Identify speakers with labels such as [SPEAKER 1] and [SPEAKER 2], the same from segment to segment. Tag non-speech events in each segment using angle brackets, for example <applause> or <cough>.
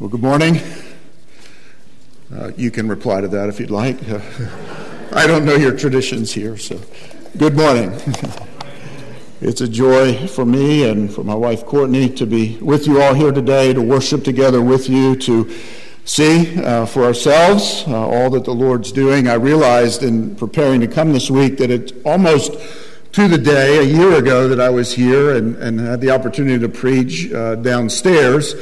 [SPEAKER 1] Well, good morning. Uh, you can reply to that if you'd like. Uh, <laughs> I don't know your traditions here, so good morning. <laughs> it's a joy for me and for my wife Courtney to be with you all here today, to worship together with you, to see uh, for ourselves uh, all that the Lord's doing. I realized in preparing to come this week that it's almost to the day a year ago that I was here and, and had the opportunity to preach uh, downstairs.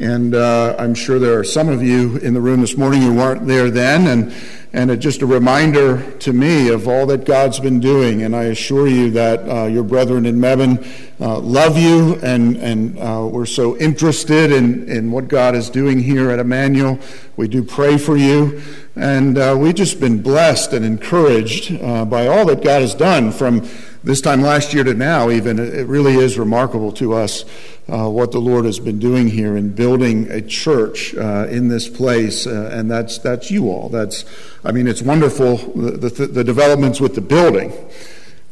[SPEAKER 1] And uh, I'm sure there are some of you in the room this morning who weren't there then. And, and it just a reminder to me of all that God's been doing. And I assure you that uh, your brethren in Mebane uh, love you and, and uh, we're so interested in, in what God is doing here at Emmanuel. We do pray for you. And uh, we've just been blessed and encouraged uh, by all that God has done from this time last year to now, even. It really is remarkable to us uh, what the Lord has been doing here in building a church uh, in this place, uh, and that's that's you all. That's, I mean, it's wonderful the the, the developments with the building,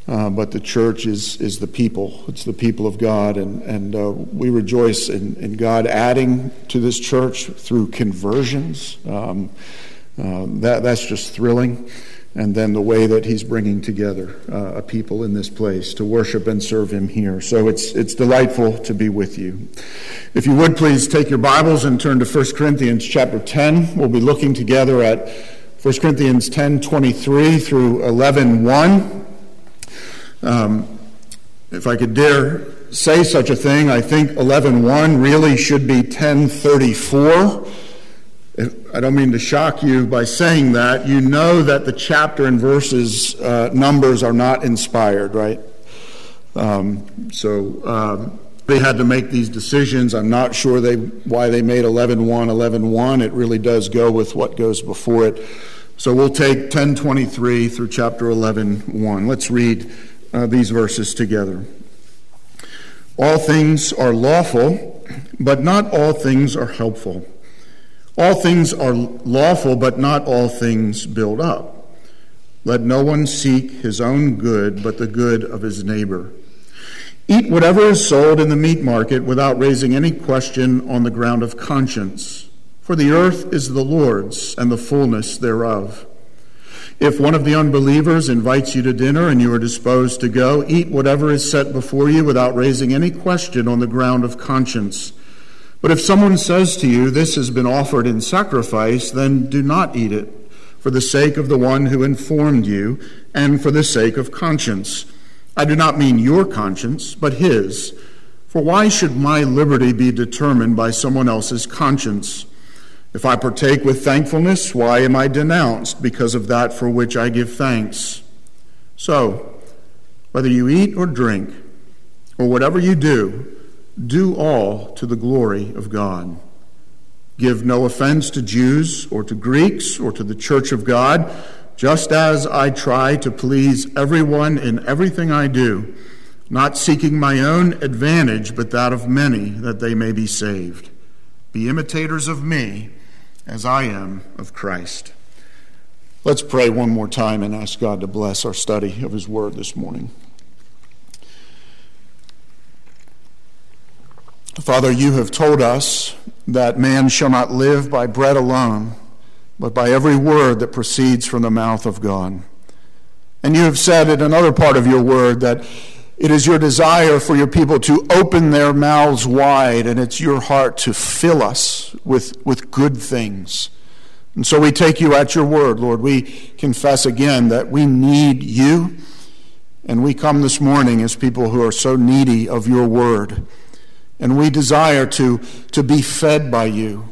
[SPEAKER 1] uh, but the church is is the people. It's the people of God, and and uh, we rejoice in, in God adding to this church through conversions. Um, uh, that that's just thrilling and then the way that he's bringing together uh, a people in this place to worship and serve him here. So it's, it's delightful to be with you. If you would please take your Bibles and turn to 1 Corinthians chapter 10. We'll be looking together at 1 Corinthians 10 23 through 11 1. Um, if I could dare say such a thing, I think 11 1 really should be 10 34 I don't mean to shock you by saying that. You know that the chapter and verses uh, numbers are not inspired, right? Um, so um, they had to make these decisions. I'm not sure they why they made 11 1, 11 1. It really does go with what goes before it. So we'll take 1023 through chapter 11 1. Let's read uh, these verses together. All things are lawful, but not all things are helpful. All things are lawful, but not all things build up. Let no one seek his own good, but the good of his neighbor. Eat whatever is sold in the meat market without raising any question on the ground of conscience, for the earth is the Lord's and the fullness thereof. If one of the unbelievers invites you to dinner and you are disposed to go, eat whatever is set before you without raising any question on the ground of conscience. But if someone says to you, This has been offered in sacrifice, then do not eat it, for the sake of the one who informed you, and for the sake of conscience. I do not mean your conscience, but his. For why should my liberty be determined by someone else's conscience? If I partake with thankfulness, why am I denounced because of that for which I give thanks? So, whether you eat or drink, or whatever you do, do all to the glory of God. Give no offense to Jews or to Greeks or to the church of God, just as I try to please everyone in everything I do, not seeking my own advantage, but that of many, that they may be saved. Be imitators of me as I am of Christ. Let's pray one more time and ask God to bless our study of His Word this morning. Father, you have told us that man shall not live by bread alone, but by every word that proceeds from the mouth of God. And you have said in another part of your word that it is your desire for your people to open their mouths wide, and it's your heart to fill us with, with good things. And so we take you at your word, Lord. We confess again that we need you, and we come this morning as people who are so needy of your word. And we desire to, to be fed by you,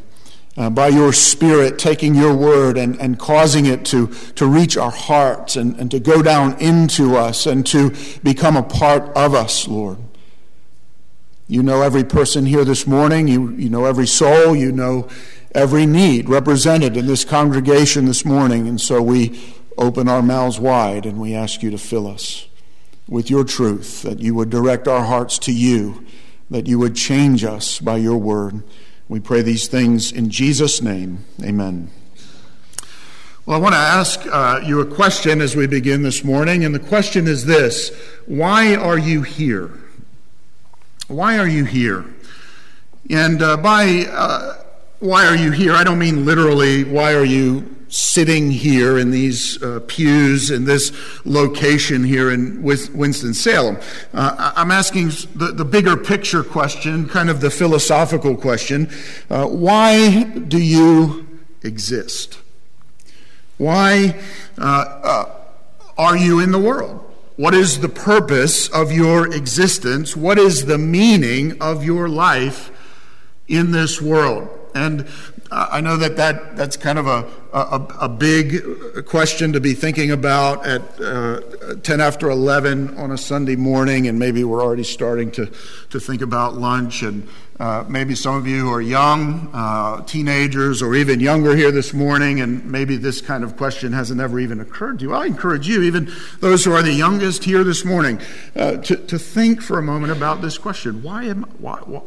[SPEAKER 1] uh, by your Spirit, taking your word and, and causing it to, to reach our hearts and, and to go down into us and to become a part of us, Lord. You know every person here this morning, you, you know every soul, you know every need represented in this congregation this morning. And so we open our mouths wide and we ask you to fill us with your truth, that you would direct our hearts to you that you would change us by your word. We pray these things in Jesus' name. Amen. Well, I want to ask uh, you a question as we begin this morning, and the question is this Why are you here? Why are you here? And uh, by uh, why are you here? I don't mean literally, why are you sitting here in these uh, pews in this location here in Winston-Salem. Uh, I'm asking the, the, bigger picture question, kind of the philosophical question. Uh, why do you exist? Why uh, uh, are you in the world? What is the purpose of your existence? What is the meaning of your life in this world? And I know that, that that's kind of a, a, a big question to be thinking about at uh, 10 after 11 on a Sunday morning, and maybe we're already starting to, to think about lunch. And uh, maybe some of you are young, uh, teenagers, or even younger here this morning, and maybe this kind of question hasn't ever even occurred to you. I encourage you, even those who are the youngest here this morning, uh, to, to think for a moment about this question Why am why, why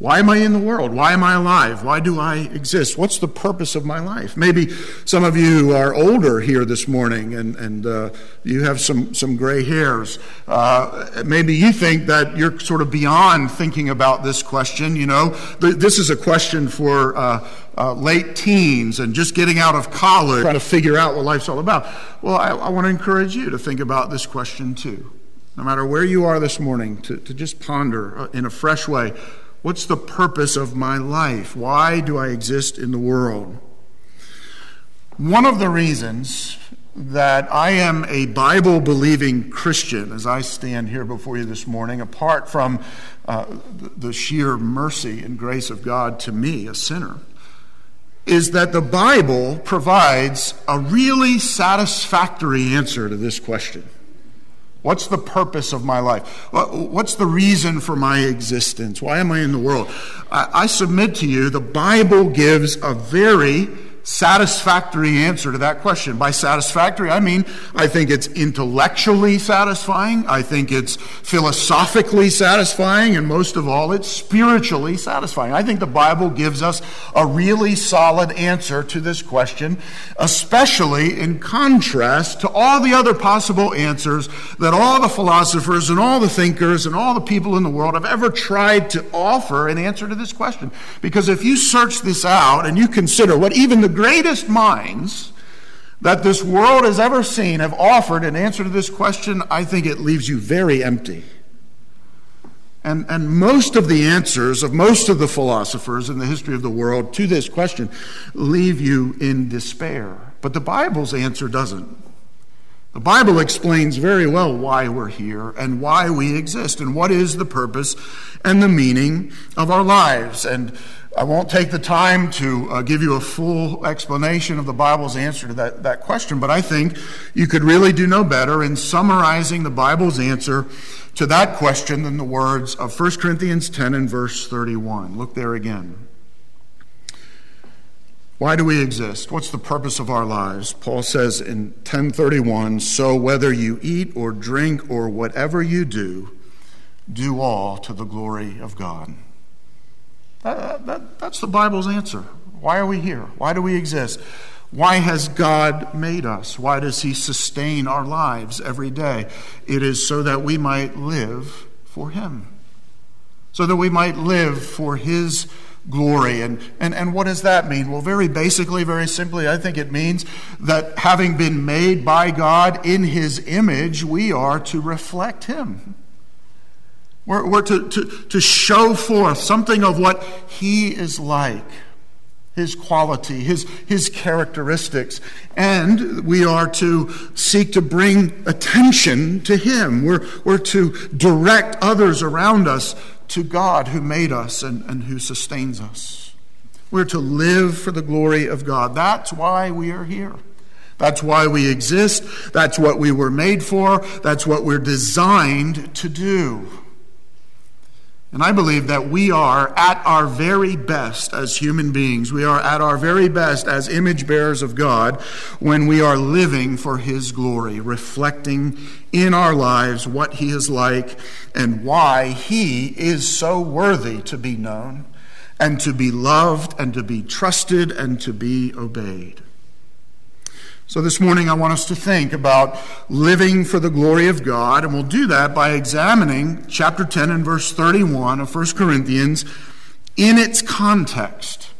[SPEAKER 1] why am I in the world? Why am I alive? Why do I exist? What's the purpose of my life? Maybe some of you are older here this morning and, and uh, you have some, some gray hairs. Uh, maybe you think that you're sort of beyond thinking about this question. You know, this is a question for uh, uh, late teens and just getting out of college, trying to figure out what life's all about. Well, I, I want to encourage you to think about this question too. No matter where you are this morning, to, to just ponder uh, in a fresh way What's the purpose of my life? Why do I exist in the world? One of the reasons that I am a Bible believing Christian as I stand here before you this morning, apart from uh, the sheer mercy and grace of God to me, a sinner, is that the Bible provides a really satisfactory answer to this question. What's the purpose of my life? What's the reason for my existence? Why am I in the world? I submit to you the Bible gives a very satisfactory answer to that question. By satisfactory, I mean I think it's intellectually satisfying, I think it's philosophically satisfying, and most of all, it's spiritually satisfying. I think the Bible gives us a really solid answer to this question, especially in contrast to all the other possible answers that all the philosophers and all the thinkers and all the people in the world have ever tried to offer an answer to this question. Because if you search this out and you consider what even the greatest minds that this world has ever seen have offered an answer to this question, I think it leaves you very empty. And, and most of the answers of most of the philosophers in the history of the world to this question leave you in despair. But the Bible's answer doesn't. The Bible explains very well why we're here and why we exist and what is the purpose and the meaning of our lives. And I won't take the time to uh, give you a full explanation of the Bible's answer to that, that question, but I think you could really do no better in summarizing the Bible's answer to that question than the words of 1 Corinthians 10 and verse 31. Look there again. Why do we exist? What's the purpose of our lives? Paul says in 1031 So whether you eat or drink or whatever you do, do all to the glory of God. That, that, that's the Bible's answer. Why are we here? Why do we exist? Why has God made us? Why does He sustain our lives every day? It is so that we might live for Him, so that we might live for His glory. And, and, and what does that mean? Well, very basically, very simply, I think it means that having been made by God in His image, we are to reflect Him. We're, we're to, to, to show forth something of what He is like, His quality, His, His characteristics. And we are to seek to bring attention to Him. We're, we're to direct others around us to God who made us and, and who sustains us. We're to live for the glory of God. That's why we are here. That's why we exist. That's what we were made for. That's what we're designed to do. And I believe that we are at our very best as human beings. We are at our very best as image bearers of God when we are living for His glory, reflecting in our lives what He is like and why He is so worthy to be known and to be loved and to be trusted and to be obeyed. So, this morning I want us to think about living for the glory of God, and we'll do that by examining chapter 10 and verse 31 of 1 Corinthians in its context.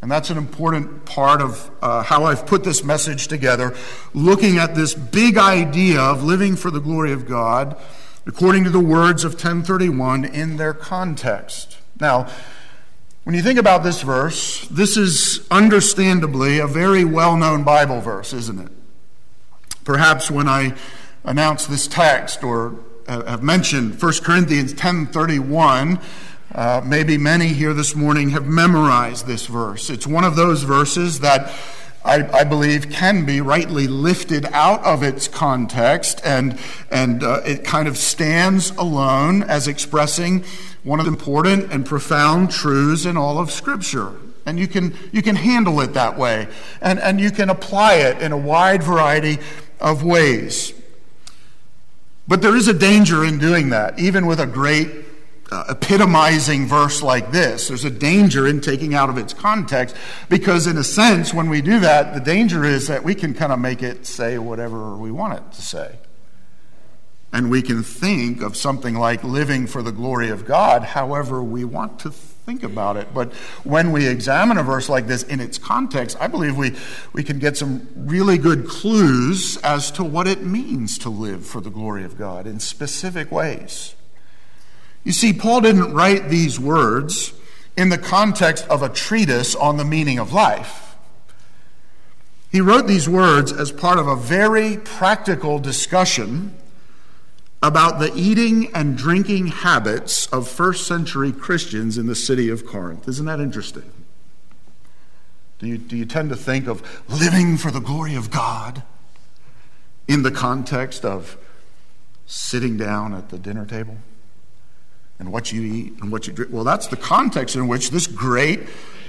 [SPEAKER 1] And that's an important part of uh, how I've put this message together, looking at this big idea of living for the glory of God according to the words of 1031 in their context. Now, when you think about this verse, this is understandably a very well known Bible verse, isn't it? Perhaps when I announce this text or have mentioned 1 Corinthians 10:31, uh, maybe many here this morning have memorized this verse. It's one of those verses that I, I, believe can be rightly lifted out of its context and, and uh, it kind of stands alone as expressing one of the important and profound truths in all of Scripture. And you can, you can handle it that way. And, and you can apply it in a wide variety of ways. But there is a danger in doing that, even with a great uh, epitomizing verse like this. There's a danger in taking out of its context because, in a sense, when we do that, the danger is that we can kind of make it say whatever we want it to say. And we can think of something like living for the glory of God however we want to think about it. But when we examine a verse like this in its context, I believe we, we can get some really good clues as to what it means to live for the glory of God in specific ways. You see, Paul didn't write these words in the context of a treatise on the meaning of life. He wrote these words as part of a very practical discussion about the eating and drinking habits of first century Christians in the city of Corinth. Isn't that interesting? Do you, do you tend to think of living for the glory of God in the context of sitting down at the dinner table and what you eat and what you drink? Well, that's the context in which this great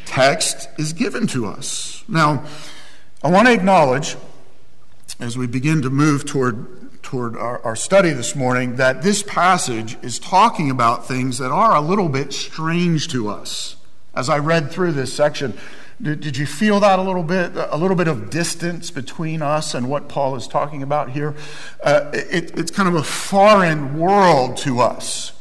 [SPEAKER 1] text is given to us. Now, I want to acknowledge as we begin to move toward toward our, our, study this morning that this passage is talking about things that are a little bit strange to us. As I read through this section, did, did you feel that a little bit? A little bit of distance between us and what Paul is talking about here? Uh, it, it's kind of a foreign world to us.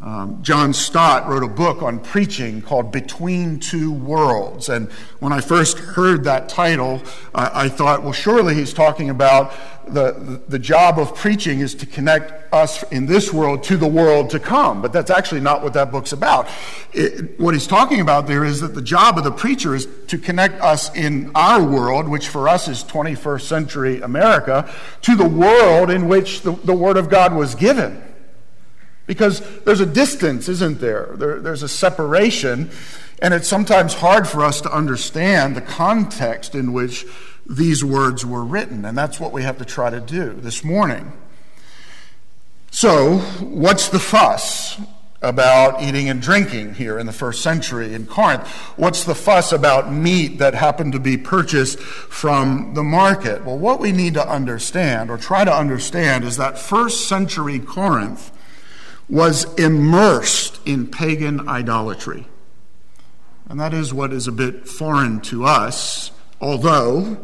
[SPEAKER 1] Um, John Stott wrote a book on preaching called Between Two Worlds. And when I first heard that title, I, I thought, well, surely he's talking about the, the job of preaching is to connect us in this world to the world to come. But that's actually not what that book's about. It, what he's talking about there is that the job of the preacher is to connect us in our world, which for us is 21st century America, to the world in which the, the Word of God was given. Because there's a distance, isn't there? there? There's a separation, and it's sometimes hard for us to understand the context in which these words were written. And that's what we have to try to do this morning. So, what's the fuss about eating and drinking here in the first century in Corinth? What's the fuss about meat that happened to be purchased from the market? Well, what we need to understand, or try to understand, is that first century Corinth was immersed in pagan idolatry. And that is what is a bit foreign to us, although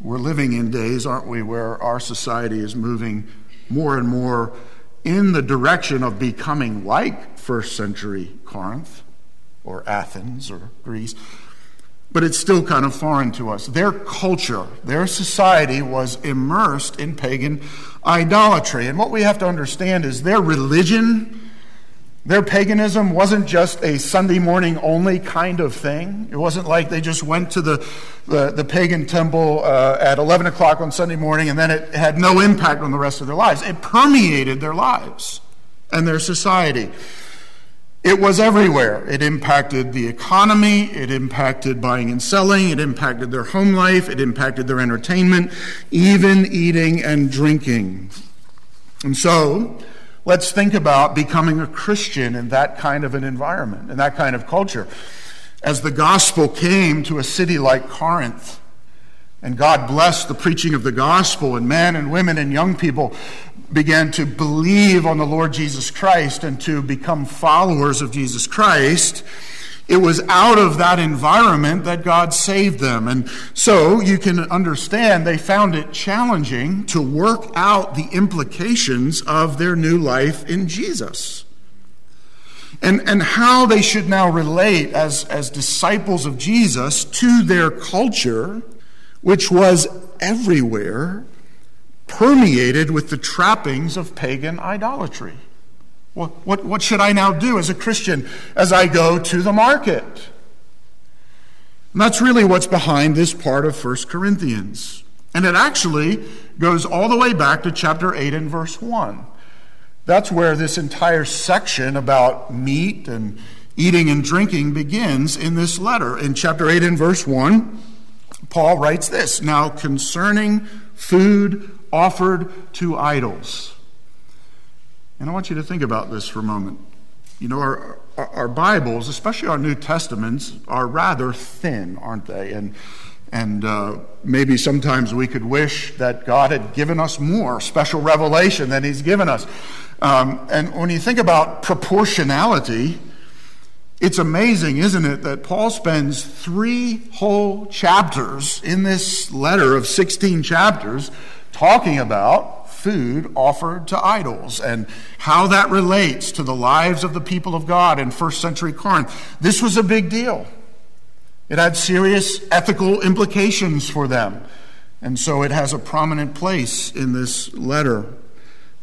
[SPEAKER 1] we're living in days, aren't we, where our society is moving more and more in the direction of becoming like first century Corinth or Athens or Greece but it's still kind of foreign to us. Their culture, their society was immersed in pagan idolatry. And what we have to understand is their religion, their paganism wasn't just a Sunday morning only kind of thing. It wasn't like they just went to the, the, the pagan temple uh, at 11 o'clock on Sunday morning and then it had no impact on the rest of their lives. It permeated their lives and their society. It was everywhere. It impacted the economy, it impacted buying and selling, it impacted their home life, it impacted their entertainment, even eating and drinking. And so, let's think about becoming a Christian in that kind of an environment, in that kind of culture. As the gospel came to a city like Corinth, and God blessed the preaching of the gospel, and men and women and young people began to believe on the Lord Jesus Christ and to become followers of Jesus Christ, it was out of that environment that God saved them. And so you can understand they found it challenging to work out the implications of their new life in Jesus. and, and how they should now relate as, as disciples of Jesus to their culture, which was everywhere permeated with the trappings of pagan idolatry. What, what, what should I now do as a Christian as I go to the market? And that's really what's behind this part of 1 Corinthians. And it actually goes all the way back to chapter 8 and verse 1. That's where this entire section about meat and eating and drinking begins in this letter. In chapter 8 and verse 1, Paul writes this Now concerning food offered to idols. And I want you to think about this for a moment. You know, our, our Bibles, especially our New Testaments, are rather thin, aren't they? And, and uh, maybe sometimes we could wish that God had given us more special revelation than He's given us. Um, and when you think about proportionality, it's amazing, isn't it, that Paul spends three whole chapters in this letter of 16 chapters talking about food offered to idols and how that relates to the lives of the people of God in first century Corinth. This was a big deal. It had serious ethical implications for them. And so it has a prominent place in this letter.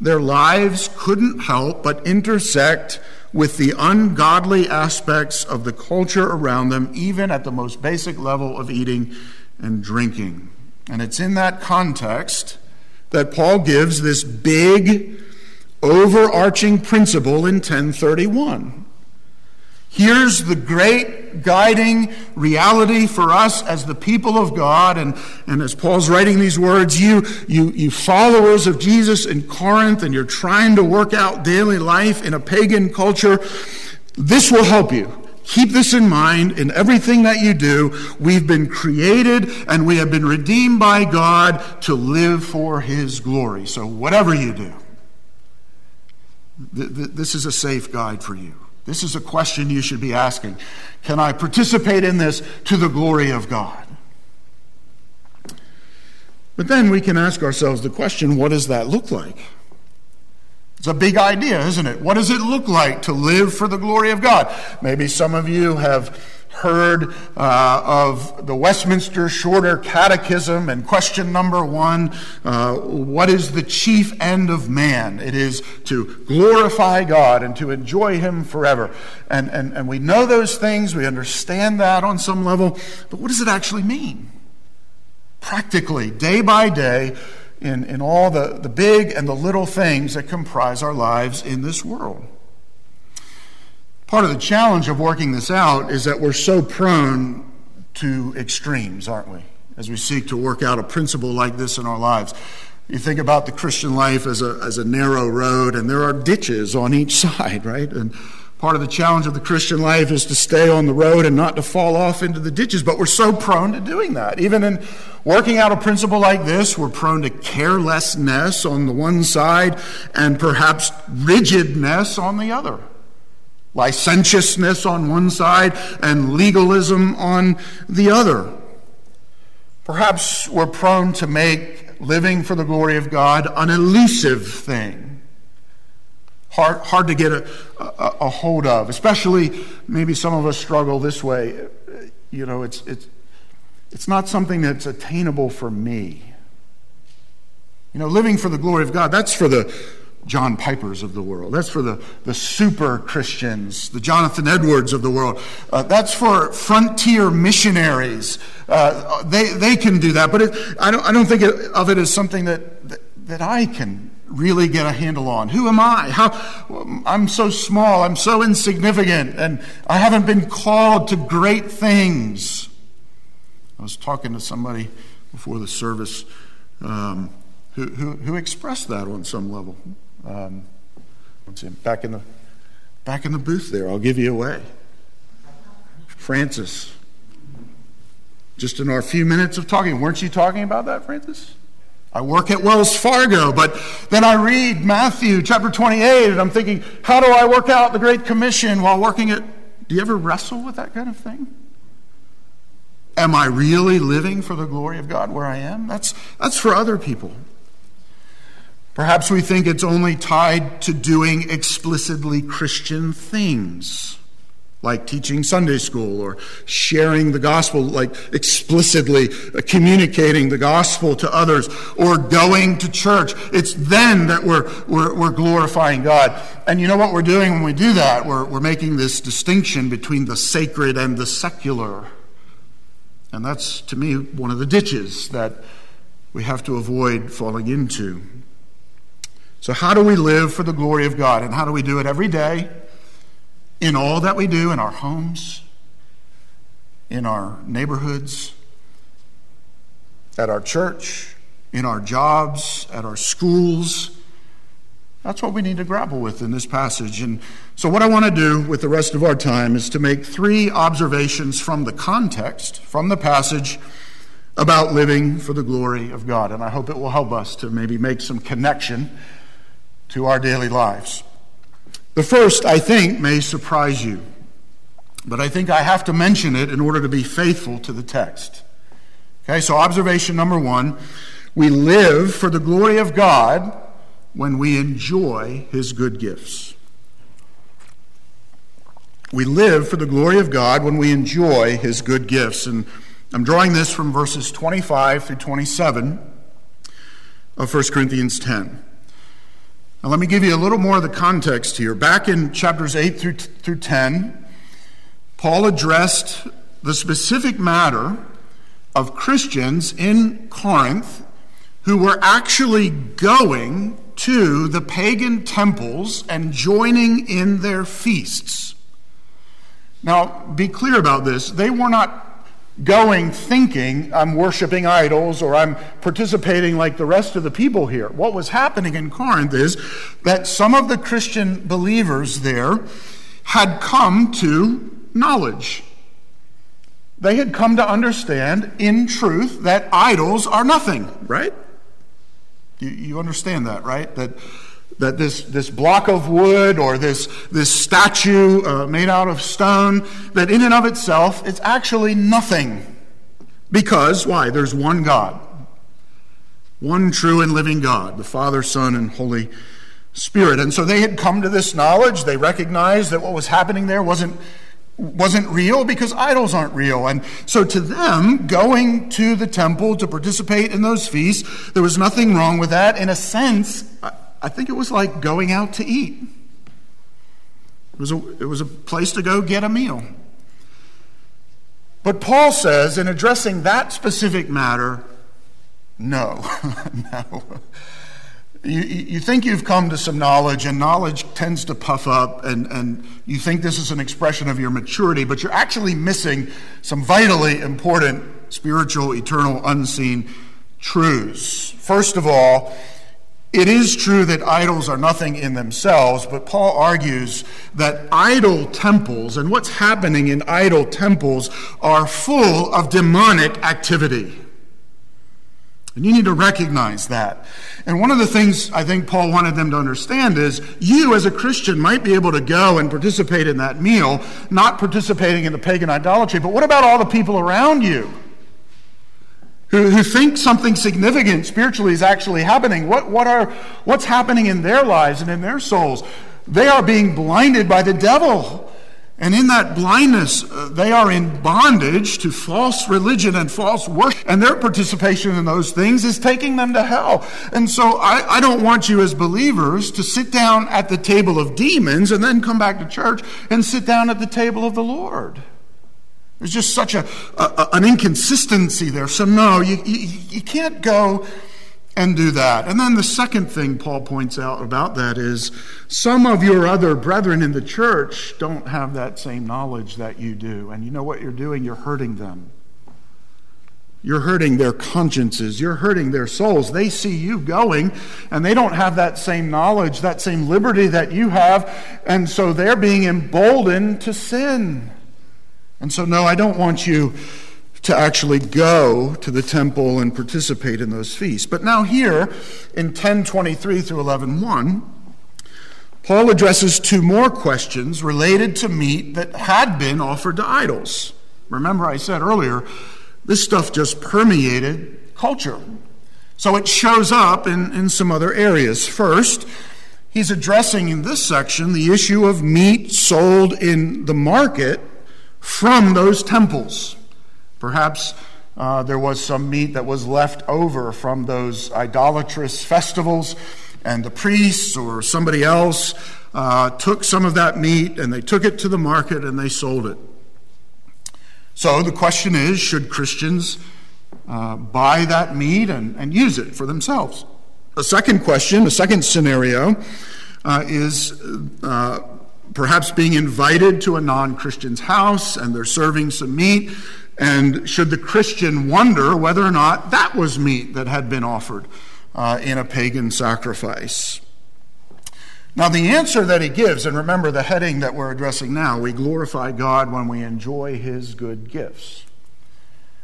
[SPEAKER 1] Their lives couldn't help but intersect with the ungodly aspects of the culture around them, even at the most basic level of eating and drinking. And it's in that context that Paul gives this big, overarching principle in 1031. Here's the great guiding reality for us as the people of God. And, and as Paul's writing these words, you, you, you followers of Jesus in Corinth, and you're trying to work out daily life in a pagan culture, this will help you. Keep this in mind in everything that you do. We've been created and we have been redeemed by God to live for His glory. So, whatever you do, th- th- this is a safe guide for you. This is a question you should be asking. Can I participate in this to the glory of God? But then we can ask ourselves the question what does that look like? It's a big idea, isn't it? What does it look like to live for the glory of God? Maybe some of you have heard uh, of the Westminster Shorter Catechism and question number one uh, What is the chief end of man? It is to glorify God and to enjoy Him forever. And, and, and we know those things, we understand that on some level, but what does it actually mean? Practically, day by day, in, in all the, the big and the little things that comprise our lives in this world. Part of the challenge of working this out is that we're so prone to extremes, aren't we? As we seek to work out a principle like this in our lives. You think about the Christian life as a, as a narrow road, and there are ditches on each <laughs> side, right? And Part of the challenge of the Christian life is to stay on the road and not to fall off into the ditches, but we're so prone to doing that. Even in working out a principle like this, we're prone to carelessness on the one side and perhaps rigidness on the other. Licentiousness on one side and legalism on the other. Perhaps we're prone to make living for the glory of God an elusive thing hard, hard to get a, a, a, hold of. Especially, maybe some of us struggle this way. You know, it's, it's, it's not something that's attainable for me. You know, living for the glory of God, that's for the John Pipers of the world. That's for the, the super Christians, the Jonathan Edwards of the world. Uh, that's for frontier missionaries. Uh, they, they can do that, but it, I, don't, I don't think of it as something that, that, that I can really get a handle on. Who am I? How I'm so small, I'm so insignificant, and I haven't been called to great things. I was talking to somebody before the service um, who, who, who, expressed that on some level. Um, let's see, back in the back in the booth there. I'll give you away. Francis. Just in our few minutes of talking, weren't you talking about that, Francis? I work at Wells Fargo, but then I read Matthew chapter 28 and I'm thinking, how do I work out the Great Commission while working at. Do you ever wrestle with that kind of thing? Am I really living for the glory of God where I am? That's, that's for other people. Perhaps we think it's only tied to doing explicitly Christian things, like teaching Sunday school or sharing the gospel, like explicitly communicating the gospel to others or going to church. It's then that we're, we're, we're glorifying God. And you know what we're doing when we do that? We're, we're making this distinction between the sacred and the secular. And that's, to me, one of the ditches that we have to avoid falling into. So, how do we live for the glory of God? And how do we do it every day? In all that we do in our homes, in our neighborhoods, at our church, in our jobs, at our schools. That's what we need to grapple with in this passage. And so, what I want to do with the rest of our time is to make three observations from the context, from the passage, about living for the glory of God. And I hope it will help us to maybe make some connection to our daily lives. The first, I think, may surprise you, but I think I have to mention it in order to be faithful to the text. Okay, so observation number one we live for the glory of God when we enjoy his good gifts. We live for the glory of God when we enjoy his good gifts. And I'm drawing this from verses 25 through 27 of 1 Corinthians 10. Now, let me give you a little more of the context here. Back in chapters 8 through, through 10, Paul addressed the specific matter of Christians in Corinth who were actually going to the pagan temples and joining in their feasts. Now, be clear about this. They were not going thinking I'm worshiping idols or I'm participating like the rest of the people here. What was happening in Corinth is that some of the Christian believers there had come to knowledge. They had come to understand in truth that idols are nothing, right? You, you understand that, right? That that this, this block of wood or this, this statue uh, made out of stone, that in and of itself, it's actually nothing. Because, why? There's one God. One true and living God, the Father, Son, and Holy Spirit. And so they had come to this knowledge. They recognized that what was happening there wasn't, wasn't real because idols aren't real. And so to them, going to the temple to participate in those feasts, there was nothing wrong with that. In a sense, I think it was like going out to eat. It was a, it was a place to go get a meal. But Paul says, in addressing that specific matter, no, <laughs> no. You, you think you've come to some knowledge, and knowledge tends to puff up, and, and you think this is an expression of your maturity, but you're actually missing some vitally important spiritual, eternal, unseen truths. First of all, it is true that idols are nothing in themselves, but Paul argues that idol temples and what's happening in idol temples are full of demonic activity. And you need to recognize that. And one of the things I think Paul wanted them to understand is you, as a Christian, might be able to go and participate in that meal, not participating in the pagan idolatry, but what about all the people around you? who, who think something significant spiritually is actually happening. What, what are, what's happening in their lives and in their souls? They are being blinded by the devil. And in that blindness, uh, they are in bondage to false religion and false worship. And their participation in those things is taking them to hell. And so I, I don't want you as believers to sit down at the table of demons and then come back to church and sit down at the table of the Lord. There's just such a, a, an inconsistency there. So, no, you, you, you can't go and do that. And then the second thing Paul points out about that is some of your other brethren in the church don't have that same knowledge that you do. And you know what you're doing? You're hurting them. You're hurting their consciences. You're hurting their souls. They see you going and they don't have that same knowledge, that same liberty that you have. And so they're being emboldened to sin. And so, no, I don't want you to actually go to the temple and participate in those feasts. But now, here in 1023 through 11.1, Paul addresses two more questions related to meat that had been offered to idols. Remember, I said earlier, this stuff just permeated culture. So it shows up in, in some other areas. First, he's addressing in this section the issue of meat sold in the market from those temples. Perhaps uh, there was some meat that was left over from those idolatrous festivals, and the priests or somebody else uh, took some of that meat and they took it to the market and they sold it. So the question is should Christians uh, buy that meat and, and use it for themselves? A second question, a second scenario, uh, is uh, perhaps being invited to a non Christian's house and they're serving some meat. And should the Christian wonder whether or not that was meat that had been offered uh, in a pagan sacrifice? Now, the answer that he gives, and remember the heading that we're addressing now we glorify God when we enjoy his good gifts.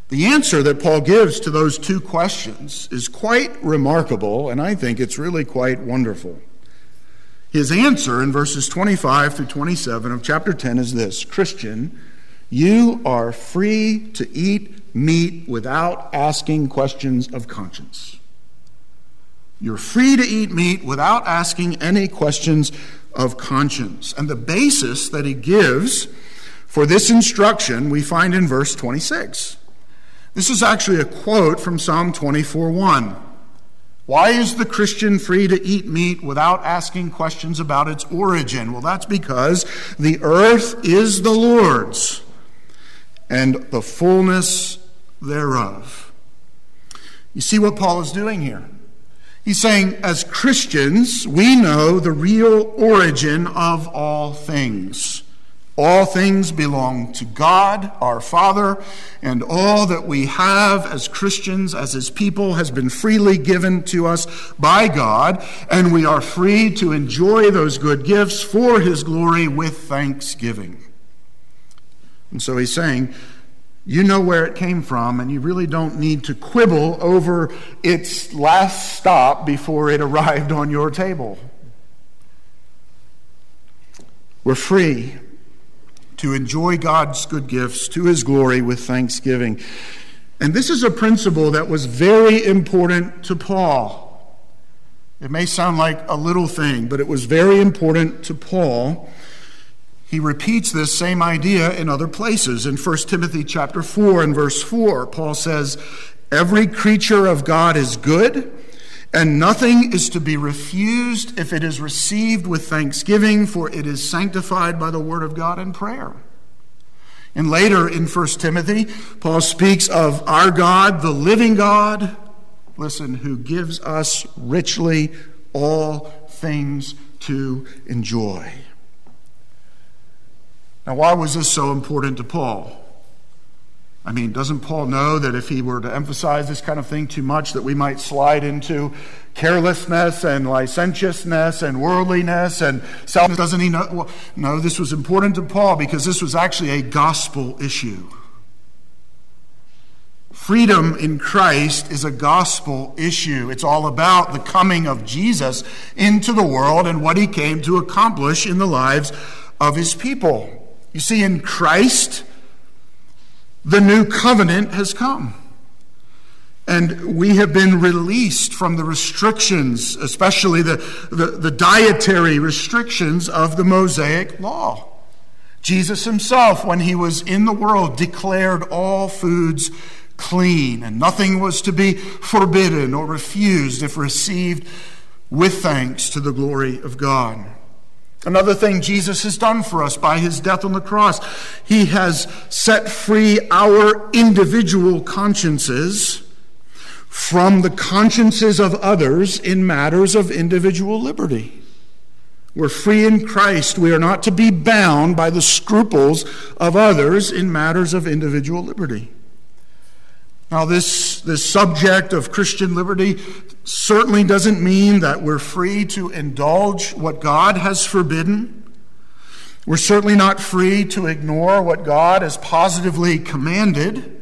[SPEAKER 1] The answer that Paul gives to those two questions is quite remarkable, and I think it's really quite wonderful. His answer in verses 25 through 27 of chapter 10 is this Christian, you are free to eat meat without asking questions of conscience. You're free to eat meat without asking any questions of conscience. And the basis that he gives for this instruction we find in verse 26. This is actually a quote from Psalm 24 1. Why is the Christian free to eat meat without asking questions about its origin? Well, that's because the earth is the Lord's and the fullness thereof. You see what Paul is doing here? He's saying, as Christians, we know the real origin of all things. All things belong to God, our Father, and all that we have as Christians, as His people, has been freely given to us by God, and we are free to enjoy those good gifts for His glory with thanksgiving. And so He's saying, you know where it came from, and you really don't need to quibble over its last stop before it arrived on your table. We're free to enjoy God's good gifts to his glory with thanksgiving. And this is a principle that was very important to Paul. It may sound like a little thing, but it was very important to Paul. He repeats this same idea in other places. In 1 Timothy chapter 4 and verse 4, Paul says, "Every creature of God is good, and nothing is to be refused if it is received with thanksgiving, for it is sanctified by the word of God and prayer. And later in 1 Timothy, Paul speaks of our God, the living God, listen, who gives us richly all things to enjoy. Now, why was this so important to Paul? I mean, doesn't Paul know that if he were to emphasize this kind of thing too much, that we might slide into carelessness and licentiousness and worldliness and self? Doesn't he know? Well, no, this was important to Paul because this was actually a gospel issue. Freedom in Christ is a gospel issue. It's all about the coming of Jesus into the world and what he came to accomplish in the lives of his people. You see, in Christ, the new covenant has come. And we have been released from the restrictions, especially the, the, the, dietary restrictions of the Mosaic law. Jesus himself, when he was in the world, declared all foods clean, and nothing was to be forbidden or refused if received with thanks to the glory of God. Another thing Jesus has done for us by his death on the cross, he has set free our individual consciences from the consciences of others in matters of individual liberty. We're free in Christ. We are not to be bound by the scruples of others in matters of individual liberty. Now, this, this subject of Christian liberty certainly doesn't mean that we're free to indulge what God has forbidden. We're certainly not free to ignore what God has positively commanded.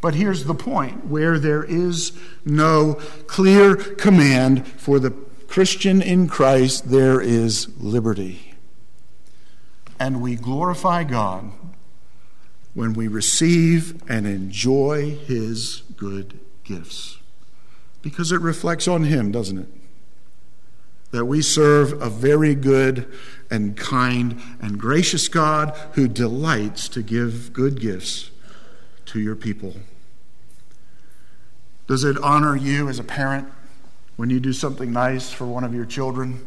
[SPEAKER 1] But here's the point where there is no clear command for the Christian in Christ, there is liberty. And we glorify God when we receive and enjoy his good gifts because it reflects on Him, doesn't it? That we serve a very good and kind and gracious God who delights to give good gifts to your people. Does it honor you as a parent when you do something nice for one of your children?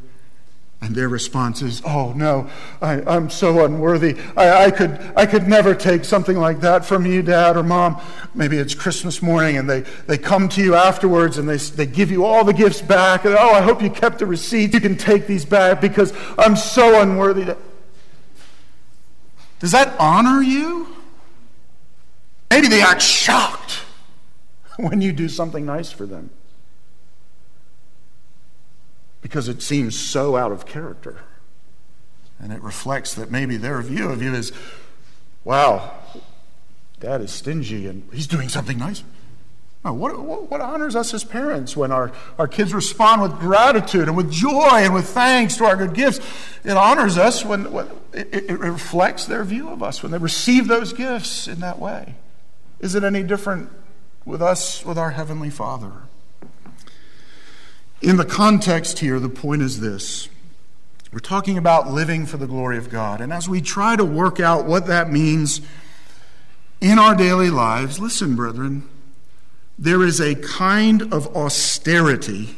[SPEAKER 1] And their response is, Oh, no, I, am so unworthy. I, I, could, I could never take something like that from you, Dad or Mom. Maybe it's Christmas morning and they, they come to you afterwards and they, they give you all the gifts back. And, oh, I hope you kept the receipt. You can take these back because I'm so unworthy. Does that honor you? Maybe they act shocked <laughs> when you do something nice for them because it seems so out of character. And it reflects that maybe their view of you is, wow, dad is stingy and he's doing something nice. No, what, what, what, honors us as parents when our, our kids respond with gratitude and with joy and with thanks to our good gifts? It honors us when, when it, it reflects their view of us when they receive those gifts in that way. Is it any different with us, with our Heavenly Father? In the context here, the point is this. We're talking about living for the glory of God. And as we try to work out what that means in our daily lives, listen, brethren, there is a kind of austerity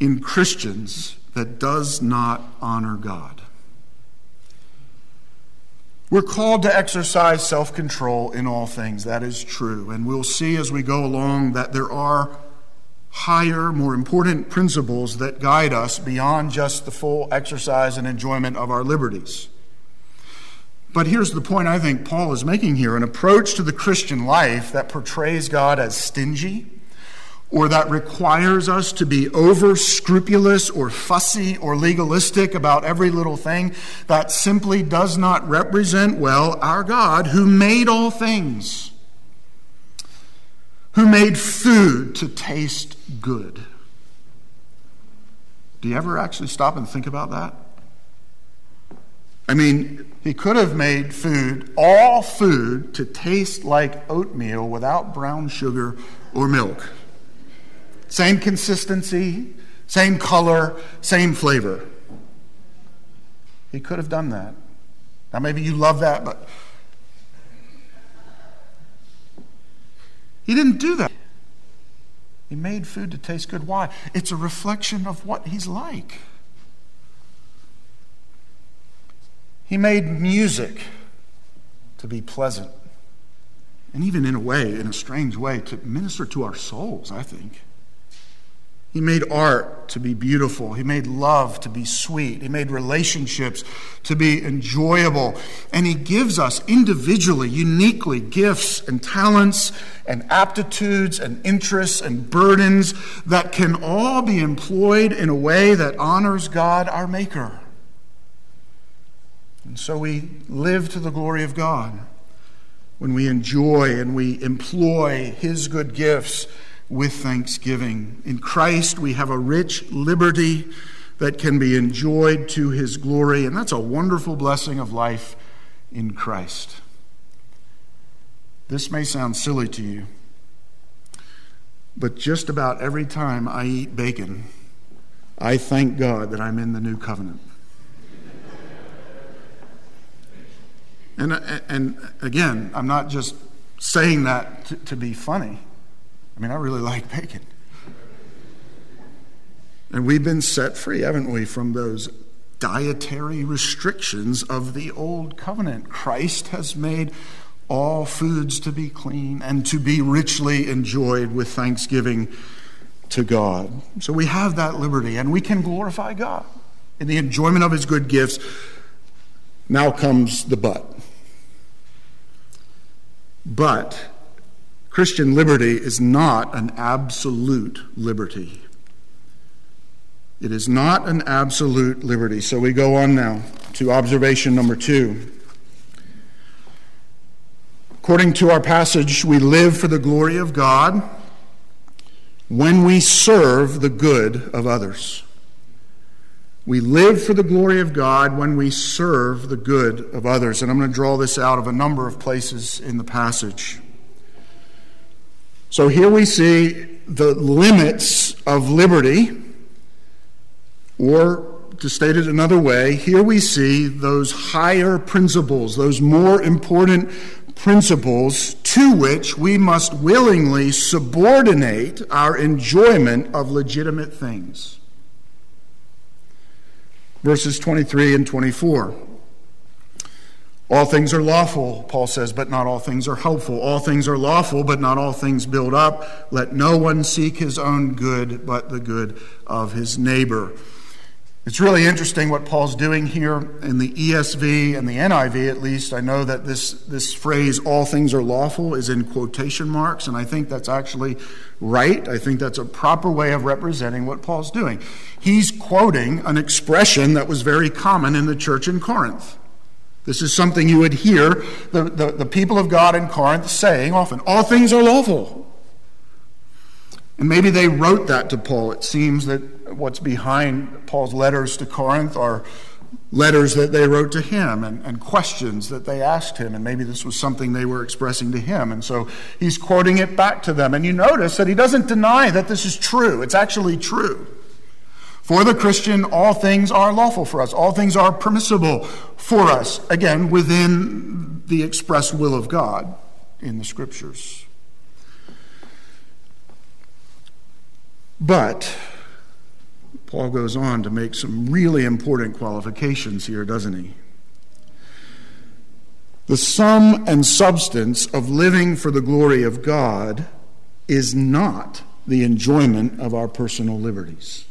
[SPEAKER 1] in Christians that does not honor God. We're called to exercise self control in all things. That is true. And we'll see as we go along that there are higher, more important principles that guide us beyond just the full exercise and enjoyment of our liberties. But here's the point I think Paul is making here an approach to the Christian life that portrays God as stingy or that requires us to be over scrupulous or fussy or legalistic about every little thing, that simply does not represent well our God who made all things who made food to taste good. Do you ever actually stop and think about that? I mean, he could have made food, all food, to taste like oatmeal without brown sugar or milk. Same consistency, same color, same flavor. He could have done that. Now, maybe you love that, but He didn't do that. He made food to taste good. Why? It's a reflection of what he's like. He made music to be pleasant. And even in a way, in a strange way, to minister to our souls, I think. He made art to be beautiful. He made love to be sweet. He made relationships to be enjoyable. And He gives us individually, uniquely, gifts and talents and aptitudes and interests and burdens that can all be employed in a way that honors God, our Maker. And so we live to the glory of God when we enjoy and we employ His good gifts with thanksgiving. In Christ, we have a rich liberty that can be enjoyed to his glory, and that's a wonderful blessing of life in Christ. This may sound silly to you, but just about every time I eat bacon, I thank God that I'm in the new covenant. And, and again, I'm not just saying that to, to be funny. I mean, I really like bacon. And we've been set free, haven't we, from those dietary restrictions of the old covenant. Christ has made all foods to be clean and to be richly enjoyed with thanksgiving to God. So we have that liberty and we can glorify God in the enjoyment of his good gifts. Now comes the but. But Christian liberty is not an absolute liberty. It is not an absolute liberty. So we go on now to observation number two. According to our passage, we live for the glory of God when we serve the good of others. We live for the glory of God when we serve the good of others. And I'm going to draw this out of a number of places in the passage. So here we see the limits of liberty, or to state it another way, here we see those higher principles, those more important principles to which we must willingly subordinate our enjoyment of legitimate things. Verses 23 and 24. All things are lawful, Paul says, but not all things are helpful. All things are lawful, but not all things build up. Let no one seek his own good, but the good of his neighbor. It's really interesting what Paul's doing here in the ESV and the NIV, at least. I know that this, this phrase, all things are lawful, is in quotation marks, and I think that's actually right. I think that's a proper way of representing what Paul's doing. He's quoting an expression that was very common in the church in Corinth. This is something you would hear the, the, the people of God in Corinth saying often all things are lawful. And maybe they wrote that to Paul. It seems that what's behind Paul's letters to Corinth are letters that they wrote to him and, and, questions that they asked him. And maybe this was something they were expressing to him. And so he's quoting it back to them. And you notice that he doesn't deny that this is true, it's actually true. For the Christian, all things are lawful for us, all things are permissible for us, again, within the express will of God in the scriptures. But Paul goes on to make some really important qualifications here, doesn't he? The sum and substance of living for the glory of God is not the enjoyment of our personal liberties.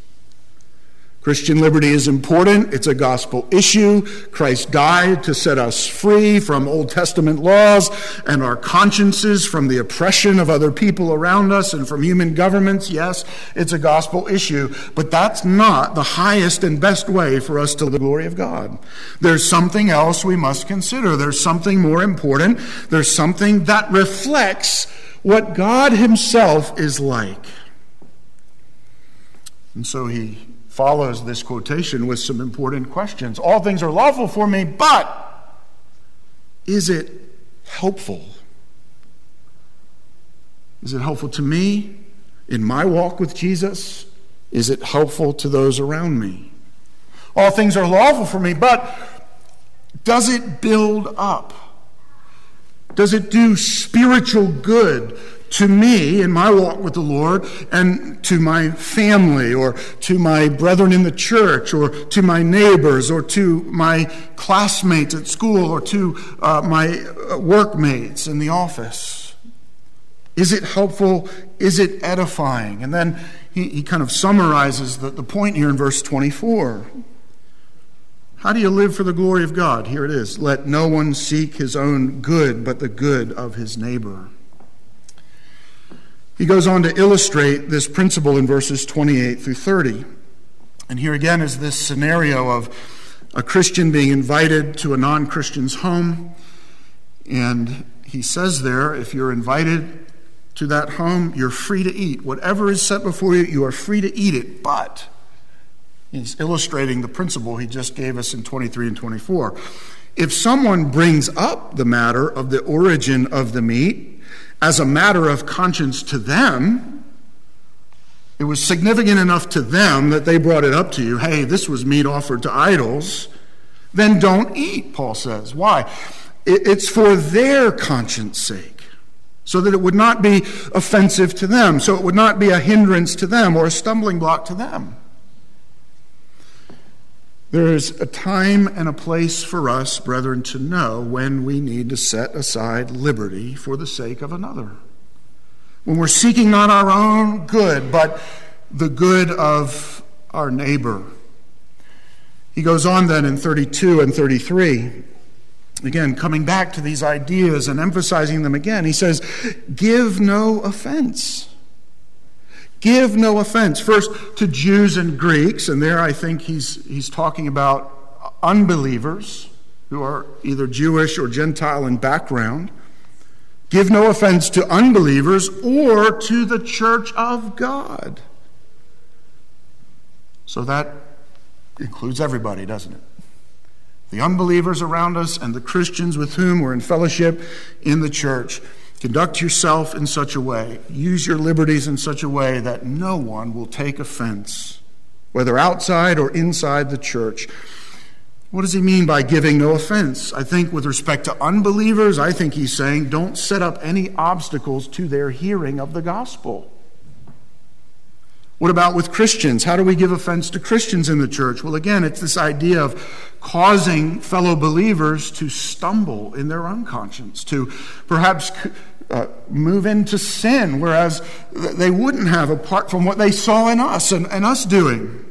[SPEAKER 1] Christian liberty is important. It's a gospel issue. Christ died to set us free from Old Testament laws and our consciences from the oppression of other people around us and from human governments. Yes, it's a gospel issue, but that's not the highest and best way for us to live the glory of God. There's something else we must consider. There's something more important. There's something that reflects what God Himself is like. And so he follows this quotation with some important questions. All things are lawful for me, but is it helpful? Is it helpful to me in my walk with Jesus? Is it helpful to those around me? All things are lawful for me, but does it build up? Does it do spiritual good to me in my walk with the Lord and to my family or to my brethren in the church or to my neighbors or to my classmates at school or to uh, my uh, workmates in the office? Is it helpful? Is it edifying? And then he, he kind of summarizes the, the point here in verse 24. How do you live for the glory of God? Here it is. Let no one seek his own good, but the good of his neighbor. He goes on to illustrate this principle in verses 28 through 30. And here again is this scenario of a Christian being invited to a non Christian's home. And he says there, if you're invited to that home, you're free to eat. Whatever is set before you, you are free to eat it. But he's illustrating the principle he just gave us in 23 and 24. If someone brings up the matter of the origin of the meat, as a matter of conscience to them, it was significant enough to them that they brought it up to you. Hey, this was meat offered to idols. Then don't eat, Paul says. Why? It's for their conscience sake, so that it would not be offensive to them, so it would not be a hindrance to them or a stumbling block to them. There is a time and a place for us, brethren, to know when we need to set aside liberty for the sake of another. When we're seeking not our own good, but the good of our neighbor. He goes on then in 32 and 33. Again, coming back to these ideas and emphasizing them again, he says, Give no offense Give no offense. First to Jews and Greeks, and there I think he's, he's talking about unbelievers who are either Jewish or Gentile in background. Give no offense to unbelievers or to the church of God. So that includes everybody, doesn't it? The unbelievers around us and the Christians with whom we're in fellowship in the church. Conduct yourself in such a way, use your liberties in such a way that no one will take offense, whether outside or inside the church. What does he mean by giving no offense? I think, with respect to unbelievers, I think he's saying don't set up any obstacles to their hearing of the gospel. What about with Christians? How do we give offense to Christians in the church? Well, again, it's this idea of causing fellow believers to stumble in their unconscience, to perhaps uh, move into sin, whereas they wouldn't have apart from what they saw in us and, and us doing.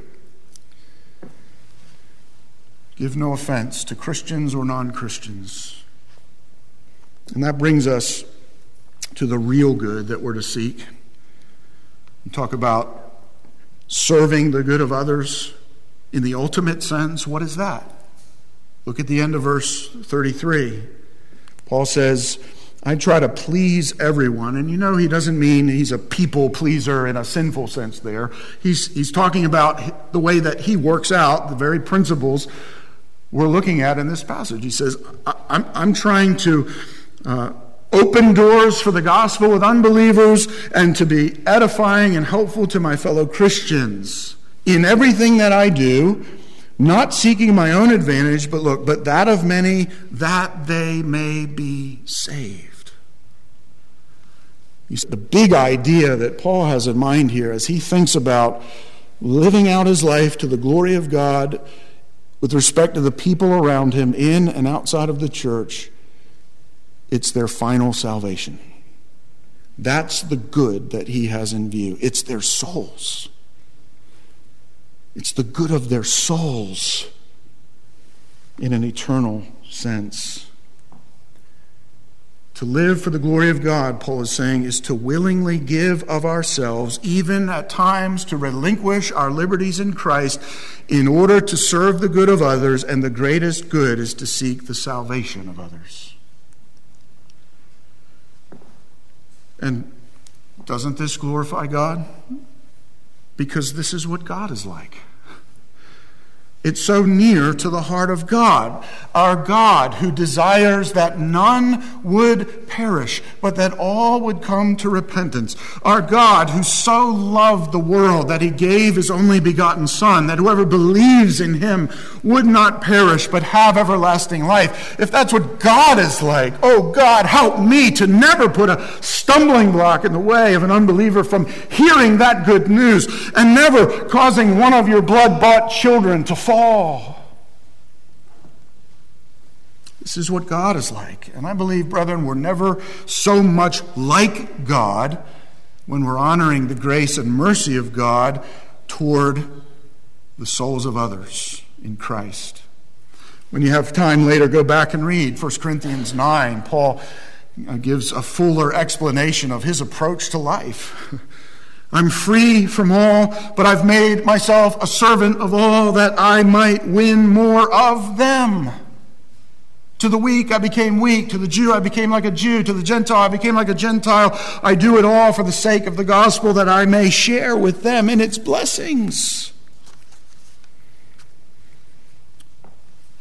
[SPEAKER 1] Give no offense to Christians or non Christians. And that brings us to the real good that we're to seek. We talk about serving the good of others in the ultimate sense. What is that? Look at the end of verse 33. Paul says, I try to please everyone. And you know, he doesn't mean he's a people pleaser in a sinful sense there. He's, he's talking about the way that he works out the very principles we're looking at in this passage. He says, I'm, I'm trying to uh, open doors for the gospel with unbelievers and to be edifying and helpful to my fellow Christians in everything that I do, not seeking my own advantage, but look, but that of many, that they may be saved. The big idea that Paul has in mind here as he thinks about living out his life to the glory of God with respect to the people around him in and outside of the church, it's their final salvation. That's the good that he has in view. It's their souls. It's the good of their souls in an eternal sense. To live for the glory of God, Paul is saying, is to willingly give of ourselves, even at times to relinquish our liberties in Christ, in order to serve the good of others, and the greatest good is to seek the salvation of others. And doesn't this glorify God? Because this is what God is like. It's so near to the heart of God, our God who desires that none would perish, but that all would come to repentance. Our God who so loved the world that he gave his only begotten Son, that whoever believes in him would not perish, but have everlasting life. If that's what God is like, oh God, help me to never put a stumbling block in the way of an unbeliever from hearing that good news and never causing one of your blood bought children to fall fall. This is what God is like. And I believe, brethren, we're never so much like God when we're honoring the grace and mercy of God toward the souls of others in Christ. When you have time later, go back and read 1 Corinthians 9. Paul uh, gives a fuller explanation of his approach to life. <laughs> I'm free from all, but I've made myself a servant of all that I might win more of them. To the weak, I became weak. To the Jew, I became like a Jew. To the Gentile, I became like a Gentile. I do it all for the sake of the gospel that I may share with them in its blessings.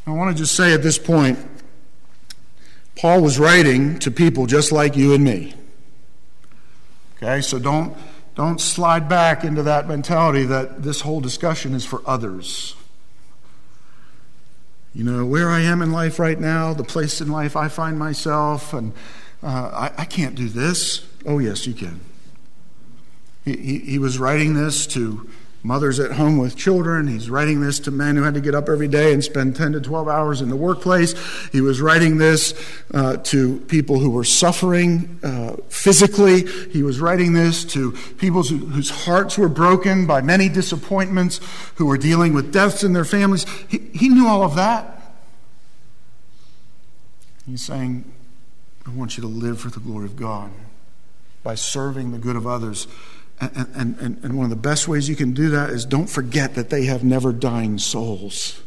[SPEAKER 1] I want to just say at this point Paul was writing to people just like you and me. Okay, so don't don't slide back into that mentality that this whole discussion is for others. You know, where I am in life right now, the place in life I find myself, and uh, I, I, can't do this. Oh, yes, you can. He, he, he was writing this to mothers at home with children. He's writing this to men who had to get up every day and spend 10 to 12 hours in the workplace. He was writing this uh, to people who were suffering uh, physically. He was writing this to people who, whose hearts were broken by many disappointments, who were dealing with deaths in their families. He, he knew all of that. He's saying, I want you to live for the glory of God by serving the good of others and, and, and one of the best ways you can do that is don't forget that they have never dying souls.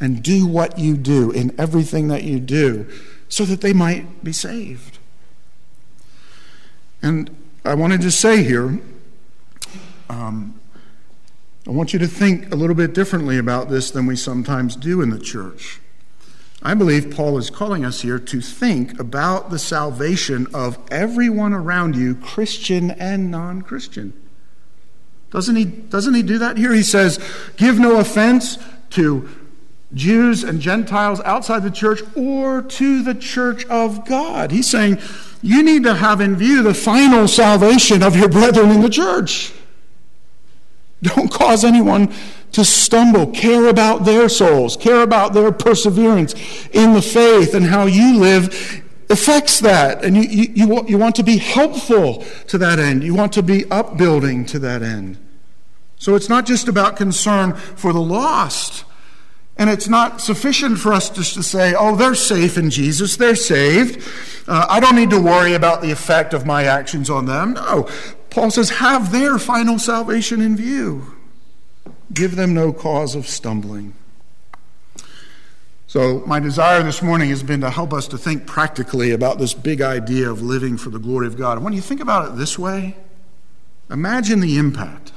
[SPEAKER 1] And do what you do in everything that you do so that they might be saved. And I wanted to say here, um, I want you to think a little bit differently about this than we sometimes do in the church. I believe Paul is calling us here to think about the salvation of everyone around you, Christian and non Christian. Doesn't he, doesn't he do that here? He says, Give no offense to Jews and Gentiles outside the church or to the church of God. He's saying, You need to have in view the final salvation of your brethren in the church. Don't cause anyone to stumble. Care about their souls. Care about their perseverance in the faith and how you live affects that. And you, you, you, want, you want to be helpful to that end. You want to be upbuilding to that end. So it's not just about concern for the lost. And it's not sufficient for us just to say, oh, they're safe in Jesus, they're saved. Uh, I don't need to worry about the effect of my actions on them. No. Paul says, have their final salvation in view. Give them no cause of stumbling. So, my desire this morning has been to help us to think practically about this big idea of living for the glory of God. And when you think about it this way, imagine the impact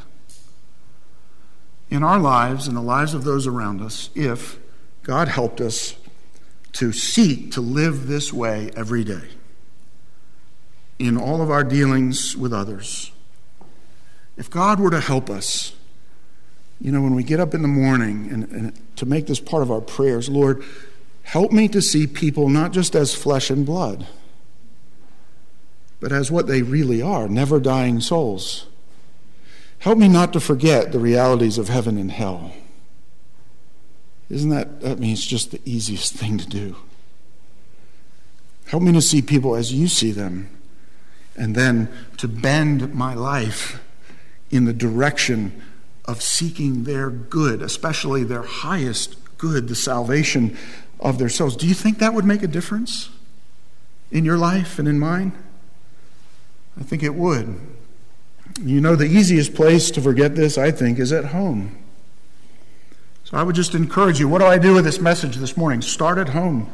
[SPEAKER 1] in our lives and the lives of those around us if God helped us to seek to live this way every day in all of our dealings with others. If God were to help us, you know, when we get up in the morning and, and, to make this part of our prayers, Lord, help me to see people not just as flesh and blood, but as what they really are never dying souls Help me not to forget the realities of heaven and hell. Isn't that, that means just the easiest <laughs> thing to do? Help me to see people as you see them, and then to bend my life in the direction of seeking their good, especially their highest good, the salvation of their souls. Do you think that would make a difference in your life and in mine? I think it would. You know, the easiest place to forget this, I think, is at home. So I would just encourage you what do I do with this message this morning? Start at home,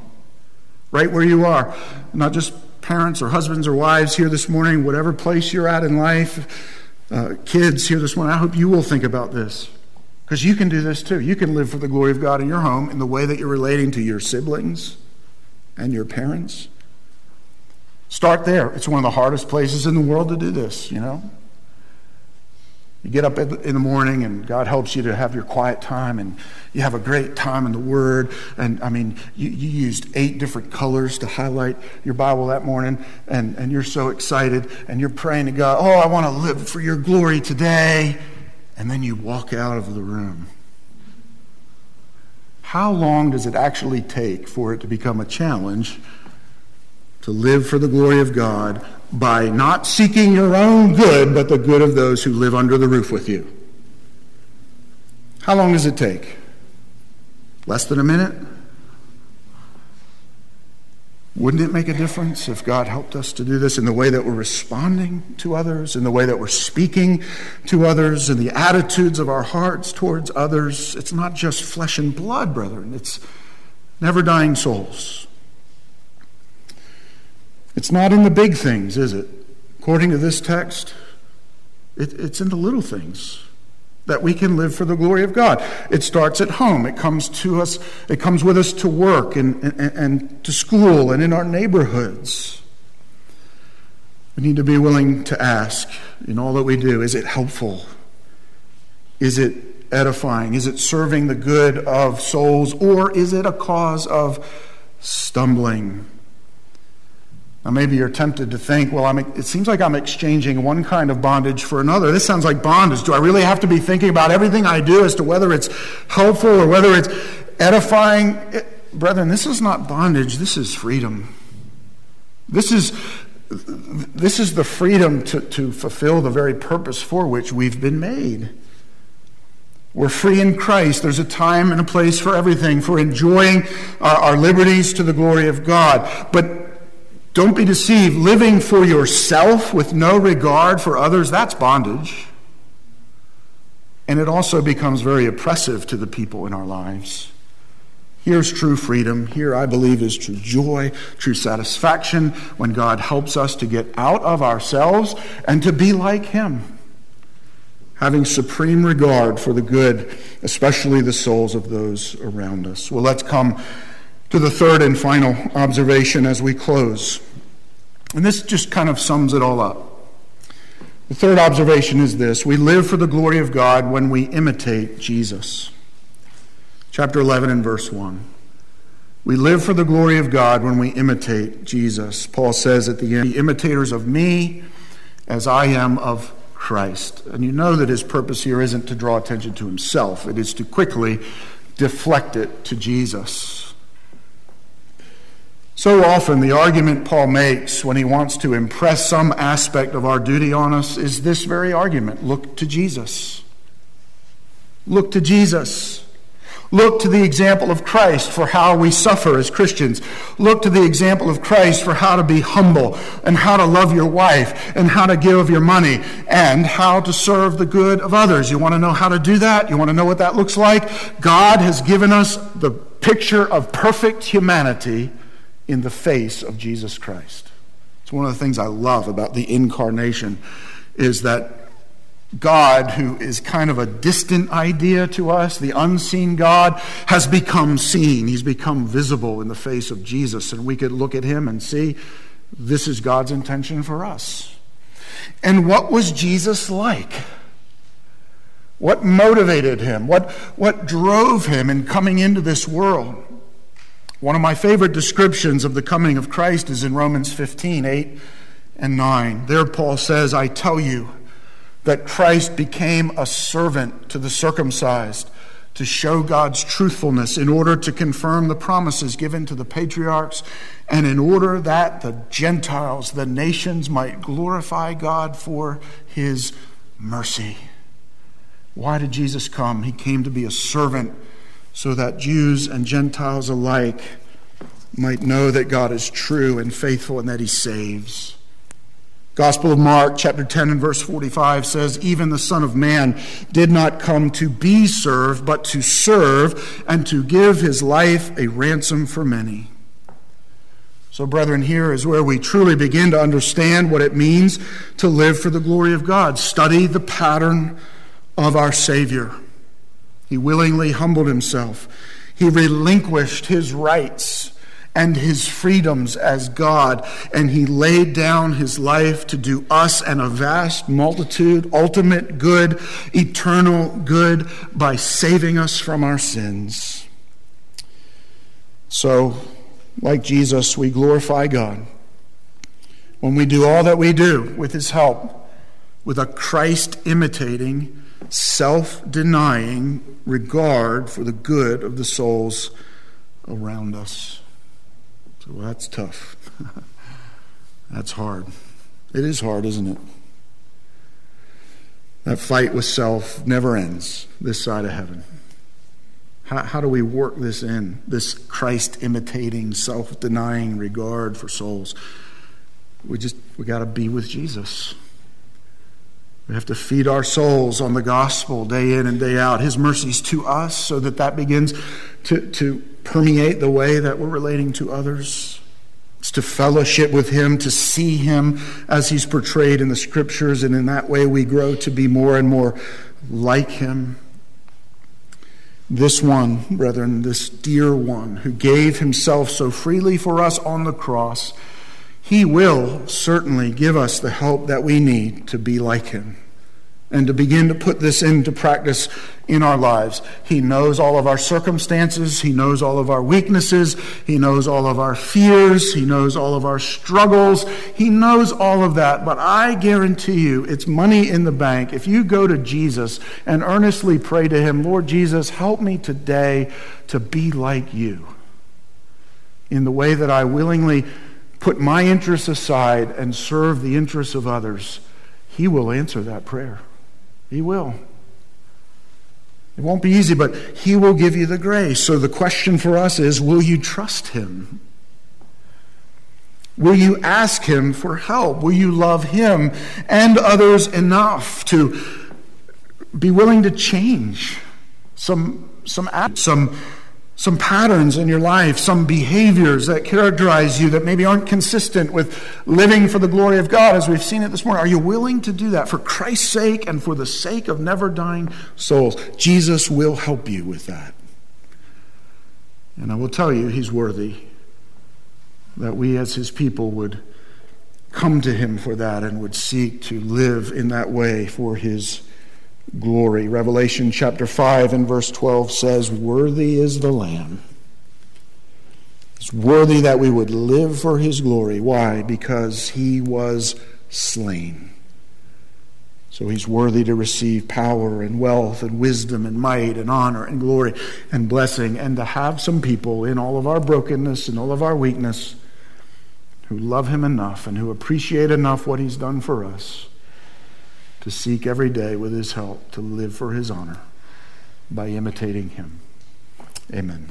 [SPEAKER 1] right where you are. Not just parents or husbands or wives here this morning, whatever place you're at in life, uh, kids here this morning. I hope you will think about this. Because you can do this too. You can live for the glory of God in your home in the way that you're relating to your siblings and your parents. Start there. It's one of the hardest places in the world to do this, you know. You get up in the morning and God helps you to have your quiet time and you have a great time in the Word. And I mean, you, you, used eight different colors to highlight your Bible that morning and, and you're so excited and you're praying to God, oh, I want to live for your glory today. And then you walk out of the room. How long does it actually take for it to become a challenge to live for the glory of God by not seeking your own good, but the good of those who live under the roof with you. How long does it take? Less than a minute? Wouldn't it make a difference if God helped us to do this in the way that we're responding to others, in the way that we're speaking to others, in the attitudes of our hearts towards others? It's not just flesh and blood, brethren, it's never dying souls. It's not in the big things, is it? According to this text, it, it's in the little things that we can live for the glory of God. It starts at home. It comes to us, it comes with us to work and, and, and to school and in our neighborhoods. We need to be willing to ask in all that we do is it helpful? Is it edifying? Is it serving the good of souls? Or is it a cause of stumbling? Now, maybe you're tempted to think, well, I'm, it seems like I'm exchanging one kind of bondage for another. This sounds like bondage. Do I really have to be thinking about everything I do as to whether it's helpful or whether it's edifying? Brethren, this is not bondage, this is freedom. This is, this is the freedom to, to fulfill the very purpose for which we've been made. We're free in Christ. There's a time and a place for everything, for enjoying our, our liberties to the glory of God. But don't be deceived. Living for yourself with no regard for others, that's bondage. And it also becomes very oppressive to the people in our lives. Here's true freedom. Here, I believe, is true joy, true satisfaction when God helps us to get out of ourselves and to be like Him, having supreme regard for the good, especially the souls of those around us. Well, let's come to the third and final observation as we close. And this just kind of sums it all up. The third observation is this we live for the glory of God when we imitate Jesus. Chapter 11 and verse 1. We live for the glory of God when we imitate Jesus. Paul says at the end, Be imitators of me as I am of Christ. And you know that his purpose here isn't to draw attention to himself, it is to quickly deflect it to Jesus. So often, the argument Paul makes when he wants to impress some aspect of our duty on us is this very argument look to Jesus. Look to Jesus. Look to the example of Christ for how we suffer as Christians. Look to the example of Christ for how to be humble and how to love your wife and how to give your money and how to serve the good of others. You want to know how to do that? You want to know what that looks like? God has given us the picture of perfect humanity in the face of Jesus Christ. It's one of the things I love about the incarnation is that God, who is kind of a distant idea to us, the unseen God, has become seen. He's become visible in the face of Jesus. And we could look at him and see this is God's intention for us. And what was Jesus like? What motivated him? What, what drove him in coming into this world? One of my favorite descriptions of the coming of Christ is in Romans 15 8 and 9. There, Paul says, I tell you, that Christ became a servant to the circumcised to show God's truthfulness in order to confirm the promises given to the patriarchs and in order that the Gentiles, the nations, might glorify God for his mercy. Why did Jesus come? He came to be a servant so that Jews and Gentiles alike might know that God is true and faithful and that he saves. Gospel of Mark, chapter 10 and verse 45 says, Even the Son of Man did not come to be served, but to serve and to give his life a ransom for many. So, brethren, here is where we truly begin to understand what it means to live for the glory of God. Study the pattern of our Savior. He willingly humbled himself, he relinquished his rights and his freedoms as God, and he laid down his life to do us and a vast multitude ultimate good, eternal good, by saving us from our sins. So, like Jesus, we glorify God when we do all that we do with his help, with a Christ imitating, self denying regard for the good of the souls around us. So that's tough. <laughs> that's hard. It is hard, isn't it? That fight with self never ends this side of heaven. How, how do we work this in? This Christ imitating, self denying regard for souls. We just, we got to be with Jesus. We have to feed our souls on the gospel day in and day out, His mercies to us, so that that begins to, to permeate the way that we're relating to others. It's to fellowship with Him, to see Him as He's portrayed in the Scriptures, and in that way we grow to be more and more like Him. This one, brethren, this dear one who gave Himself so freely for us on the cross he will certainly give us the help that we need to be like Him and to begin to put this into practice in our lives. He knows all of our circumstances. He knows all of our weaknesses. He knows all of our fears. He knows all of our struggles. He knows all of that. But I guarantee you, it's money in the bank. If you go to Jesus and earnestly pray to Him, Lord Jesus, help me today to be like you in the way that I willingly put my interests aside and serve the interests of others, He will answer that prayer. He will. It won't be easy, but He will give you the grace. So the question for us is will you trust Him? Will you ask Him for help? Will you love Him and others enough to be willing to change some, some, some some patterns in your life, some behaviors that characterize you that maybe aren't consistent with living for the glory of God, as we've seen it this morning. Are you willing to do that for Christ's sake and for the sake of never dying souls? Jesus will help you with that. And I will tell you, he's worthy. That we as his people would come to him for that and would seek to live in that way for his glory. Revelation chapter 5 and verse 12 says, Worthy is the Lamb. It's worthy that we would live for his glory. Why? Because he was slain. So he's worthy to receive power and wealth and wisdom and might and honor and glory and blessing, and to have some people in all of our brokenness and all of our weakness who love him enough and who appreciate enough what he's done for us to seek every day with his help to live for his honor by imitating him. Amen.